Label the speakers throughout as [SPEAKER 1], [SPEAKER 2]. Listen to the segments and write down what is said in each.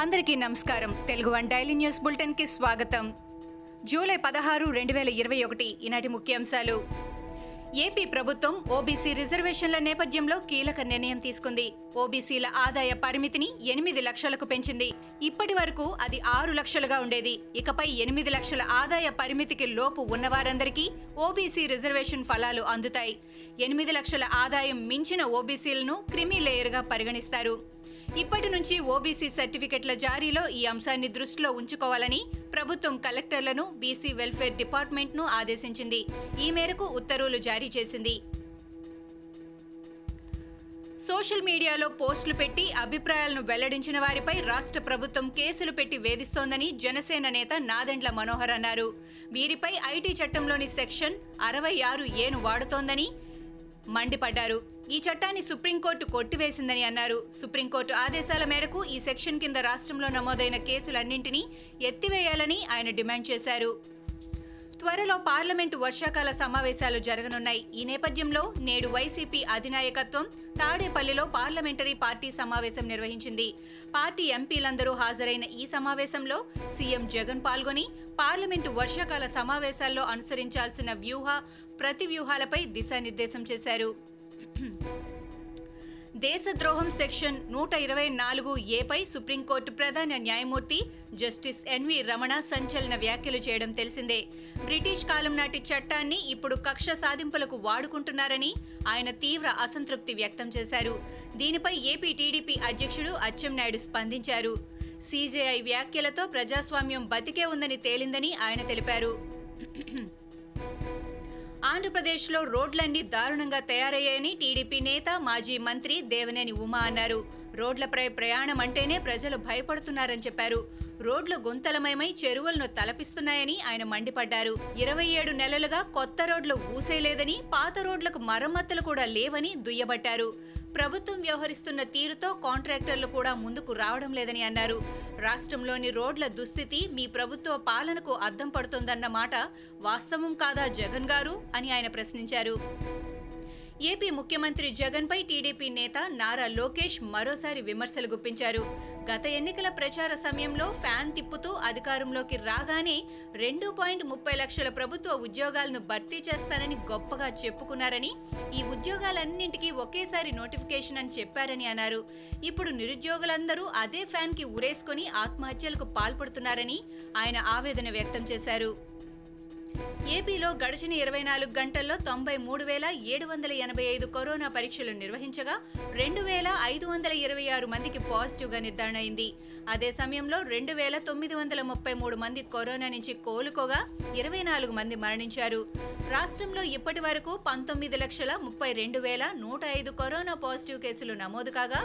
[SPEAKER 1] అందరికీ నమస్కారం. Telugu one daily news బులెటిన్కి స్వాగతం. జూలై పదహారు రెండు వేల ఇరవై ఒకటి ఈనాటి ముఖ్యాంశాలు. ఏపీ ప్రభుత్వం ఓబీసీ రిజర్వేషన్ల నేపథ్యంలో కీలక నిర్ణయం తీసుకుంది. ఓబీసీల ఆదాయ పరిమితిని ఎనిమిది లక్షలకు పెంచింది. ఇప్పటి వరకు అది ఆరు లక్షలుగా ఉండేది. ఇకపై ఎనిమిది లక్షల ఆదాయ పరిమితికి లోపు ఉన్నవారందరికీ ఓబీసీ రిజర్వేషన్ ఫలాలు అందుతాయి. ఎనిమిది లక్షల ఆదాయం మించిన ఓబీసీలను క్రిమి లేయర్గా పరిగణిస్తారు. ఇప్పటి నుంచి ఓబీసీ సర్టిఫికెట్ల జారీలో ఈ అంశాన్ని దృష్టిలో ఉంచుకోవాలని ప్రభుత్వం కలెక్టర్లను బీసీ వెల్ఫేర్ డిపార్ట్మెంట్ను ఆదేశించింది. ఈ మేరకు ఉత్తర్వులు జారీ చేసింది. సోషల్ మీడియాలో పోస్టులు పెట్టి అభిప్రాయాలను వెల్లడించిన వారిపై రాష్ట్ర ప్రభుత్వం కేసులు పెట్టి వేధిస్తోందని జనసేన నేత నాదెండ్ల మనోహర్ అన్నారు. వీరిపై ఐటీ చట్టంలోని సెక్షన్ అరవై ఆరు ఏను వాడుతోందని మండిపడ్డారు. ఈ చట్టాన్ని సుప్రీంకోర్టు కొట్టివేసిందని అన్నారు. సుప్రీంకోర్టు ఆదేశాల మేరకు ఈ సెక్షన్ కింద రాష్ట్రంలో నమోదైన కేసులన్నింటినీ ఎత్తివేయాలని ఆయన డిమాండ్ చేశారు. త్వరలో పార్లమెంటు వర్షాకాల సమావేశాలు జరగనున్నాయి. ఈ నేపథ్యంలో నేడు వైసీపీ అధినాయకత్వం తాడేపల్లిలో పార్లమెంటరీ పార్టీ సమావేశం నిర్వహించింది. పార్టీ ఎంపీలందరూ హాజరైన ఈ సమావేశంలో సీఎం జగన్ పాల్గొని పార్లమెంటు వర్షాకాల సమావేశాల్లో అనుసరించాల్సిన వ్యూహ ప్రతి వ్యూహాలపై దిశానిర్దేశం చేశారు. దేశద్రోహం సెక్షన్ నూట ఇరవై నాలుగు ఏపై సుప్రీంకోర్టు ప్రధాన న్యాయమూర్తి జస్టిస్ ఎన్వి రమణ సంచలన వ్యాఖ్యలు చేయడం తెలిసిందే. బ్రిటిష్ కాలం నాటి చట్టాన్ని ఇప్పుడు కక్ష సాధింపులకు వాడుకుంటున్నారని ఆయన తీవ్ర అసంతృప్తి వ్యక్తం చేశారు. దీనిపై ఏపీ టీడీపీ అధ్యక్షుడు అచ్చెన్నాయుడు స్పందించారు. సీజేఐ వ్యాఖ్యలతో ప్రజాస్వామ్యం బతికే ఉందని తేలిందని ఆయన తెలిపారు. ఆంధ్రప్రదేశ్లో రోడ్లన్నీ దారుణంగా తయారయ్యాయని టీడీపీ నేత మాజీ మంత్రి దేవనేని ఉమా అన్నారు. రోడ్లపై ప్రయాణం అంటేనే ప్రజలు భయపడుతున్నారని చెప్పారు. రోడ్లు గుంతలమయమై చెరువులను తలపిస్తున్నాయని ఆయన మండిపడ్డారు. ఇరవై ఏడు నెలలుగా కొత్త రోడ్లు ఊసేలేదని పాత రోడ్లకు మరమ్మతులు కూడా లేవని దుయ్యబట్టారు. ప్రభుత్వం వ్యవహరిస్తున్న తీరుతో కాంట్రాక్టర్లు కూడా ముందుకు రావడం లేదని అన్నారు. రాష్ట్రంలోని రోడ్ల దుస్థితి మీ ప్రభుత్వ పాలనకు అద్దం పడుతోందన్న మాట వాస్తవం కాదా జగన్ గారు? అని ఆయన ప్రశ్నించారు. ఏపీ ముఖ్యమంత్రి జగన్పై టీడీపీ నేత నారా లోకేష్ మరోసారి విమర్శలు గుప్పించారు. గత ఎన్నికల ప్రచార సమయంలో ఫ్యాన్ తిప్పుతూ అధికారంలోకి రాగానే రెండు పాయింట్ ముప్పై లక్షల ప్రభుత్వ ఉద్యోగాలను భర్తీ చేస్తానని గొప్పగా చెప్పుకున్నారని ఈ ఉద్యోగాలన్నింటికీ ఒకేసారి నోటిఫికేషన్ అని చెప్పారని అన్నారు. ఇప్పుడు నిరుద్యోగులందరూ అదే ఫ్యాన్కి ఉరేసుకొని ఆత్మహత్యలకు పాల్పడుతున్నారని ఆయన ఆవేదన వ్యక్తం చేశారు. ఏపీలో గడిచిన ఇరవై నాలుగు గంటల్లో తొంభై మూడు వేల ఏడు వందల ఎనభై ఐదు కరోనా పరీక్షలు నిర్వహించగా రెండు వేల ఐదు వందల ఇరవై ఆరు మందికి పాజిటివ్గా నిర్ధారణ అయింది. అదే సమయంలో రెండు వేల తొమ్మిది వందల ముప్పై మూడు మంది కరోనా నుంచి కోలుకోగా ఇరవై నాలుగు మంది మరణించారు. రాష్ట్రంలో ఇప్పటి వరకు పంతొమ్మిది లక్షల ముప్పై రెండు వేల నూట ఐదు కరోనా పాజిటివ్ కేసులు నమోదు కాగా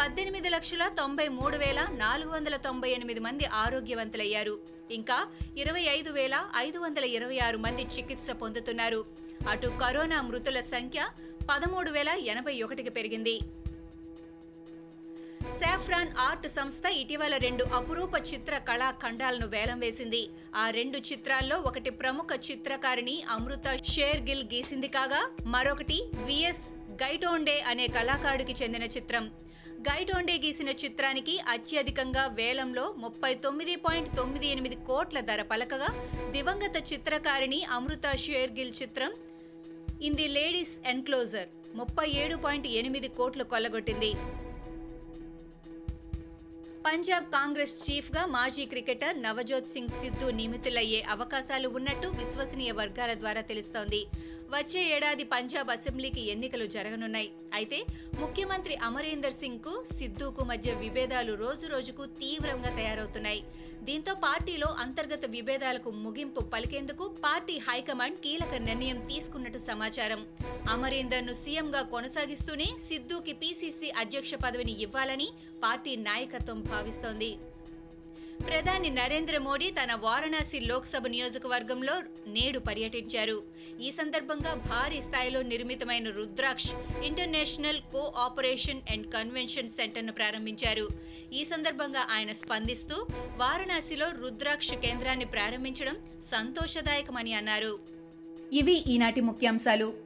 [SPEAKER 1] పద్దెనిమిది లక్షల తొంభై మూడు వేల నాలుగు వందల తొంభై ఎనిమిది మంది ఆరోగ్యవంతులయ్యారు. ఇంకా ఇరవై ఐదు వేల ఐదు వందల ఇరవై ఆరు మంది చికిత్స పొందుతున్నారు. అటు కరోనా మృతుల సంఖ్య పదమూడు వేల ఎనభై ఒకటికి పెరిగింది. సాఫ్రాన్ ఆర్ట్ సంస్థ ఇటీవల రెండు అపురూప చిత్ర కళాఖండాలను వేలం వేసింది. ఆ రెండు చిత్రాల్లో ఒకటి ప్రముఖ చిత్రకారిణి అమృత షేర్ గిల్ గీసింది కాగా మరొకటి విఎస్ గైటోండే అనే కళాకారుడికి చెందిన చిత్రం. గైటోండే గీసిన చిత్రానికి అత్యధికంగా వేలంలో ముప్పై తొమ్మిది పాయింట్ తొమ్మిది ఎనిమిది కోట్ల ధర పలకగా దివంగత చిత్రకారిణి అమృత షేర్గిల్ చిత్రం ఇన్ ది లేడీస్ ఎన్క్లోజర్ ముప్పై ఏడు పాయింట్ ఎనిమిది కోట్లు కొల్లగొట్టింది. పంజాబ్ కాంగ్రెస్ చీఫ్గా మాజీ క్రికెటర్ నవజోత్ సింగ్ సిద్ధు నియమితులయ్యే అవకాశాలు ఉన్నట్టు విశ్వసనీయ వర్గాల ద్వారా తెలుస్తోంది. వచ్చే ఏడాది పంజాబ్ అసెంబ్లీకి ఎన్నికలు జరగనున్నాయి. అయితే ముఖ్యమంత్రి అమరీందర్ సింగ్కు సిద్ధుకు మధ్య విభేదాలు రోజు రోజుకు తీవ్రంగా తయారవుతున్నాయి. దీంతో పార్టీలో అంతర్గత విభేదాలకు ముగింపు పలికేందుకు పార్టీ హైకమాండ్ కీలక నిర్ణయం తీసుకున్నట్టు సమాచారం. అమరీందర్ను సీఎంగా కొనసాగిస్తూనే సిద్ధుకి పీసీసీ అధ్యక్ష పదవిని ఇవ్వాలని పార్టీ నాయకత్వం భావిస్తోంది. ప్రధాని నరేంద్ర మోడీ తన వారణాసి లోక్సభ నియోజకవర్గంలో నేడు పర్యటించారు. ఈ సందర్భంగా భారీ స్థాయిలో నిర్మితమైన Rudraksh international cooperation and convention సెంటర్ను ప్రారంభించారు. ఈ సందర్భంగా ఆయన స్పందిస్తూ వారణాసిలో రుద్రాక్ష కేంద్రాన్ని ప్రారంభించడం సంతోషదాయకమని అన్నారు. ఇవి ఈనాటి ముఖ్యాంశాలు.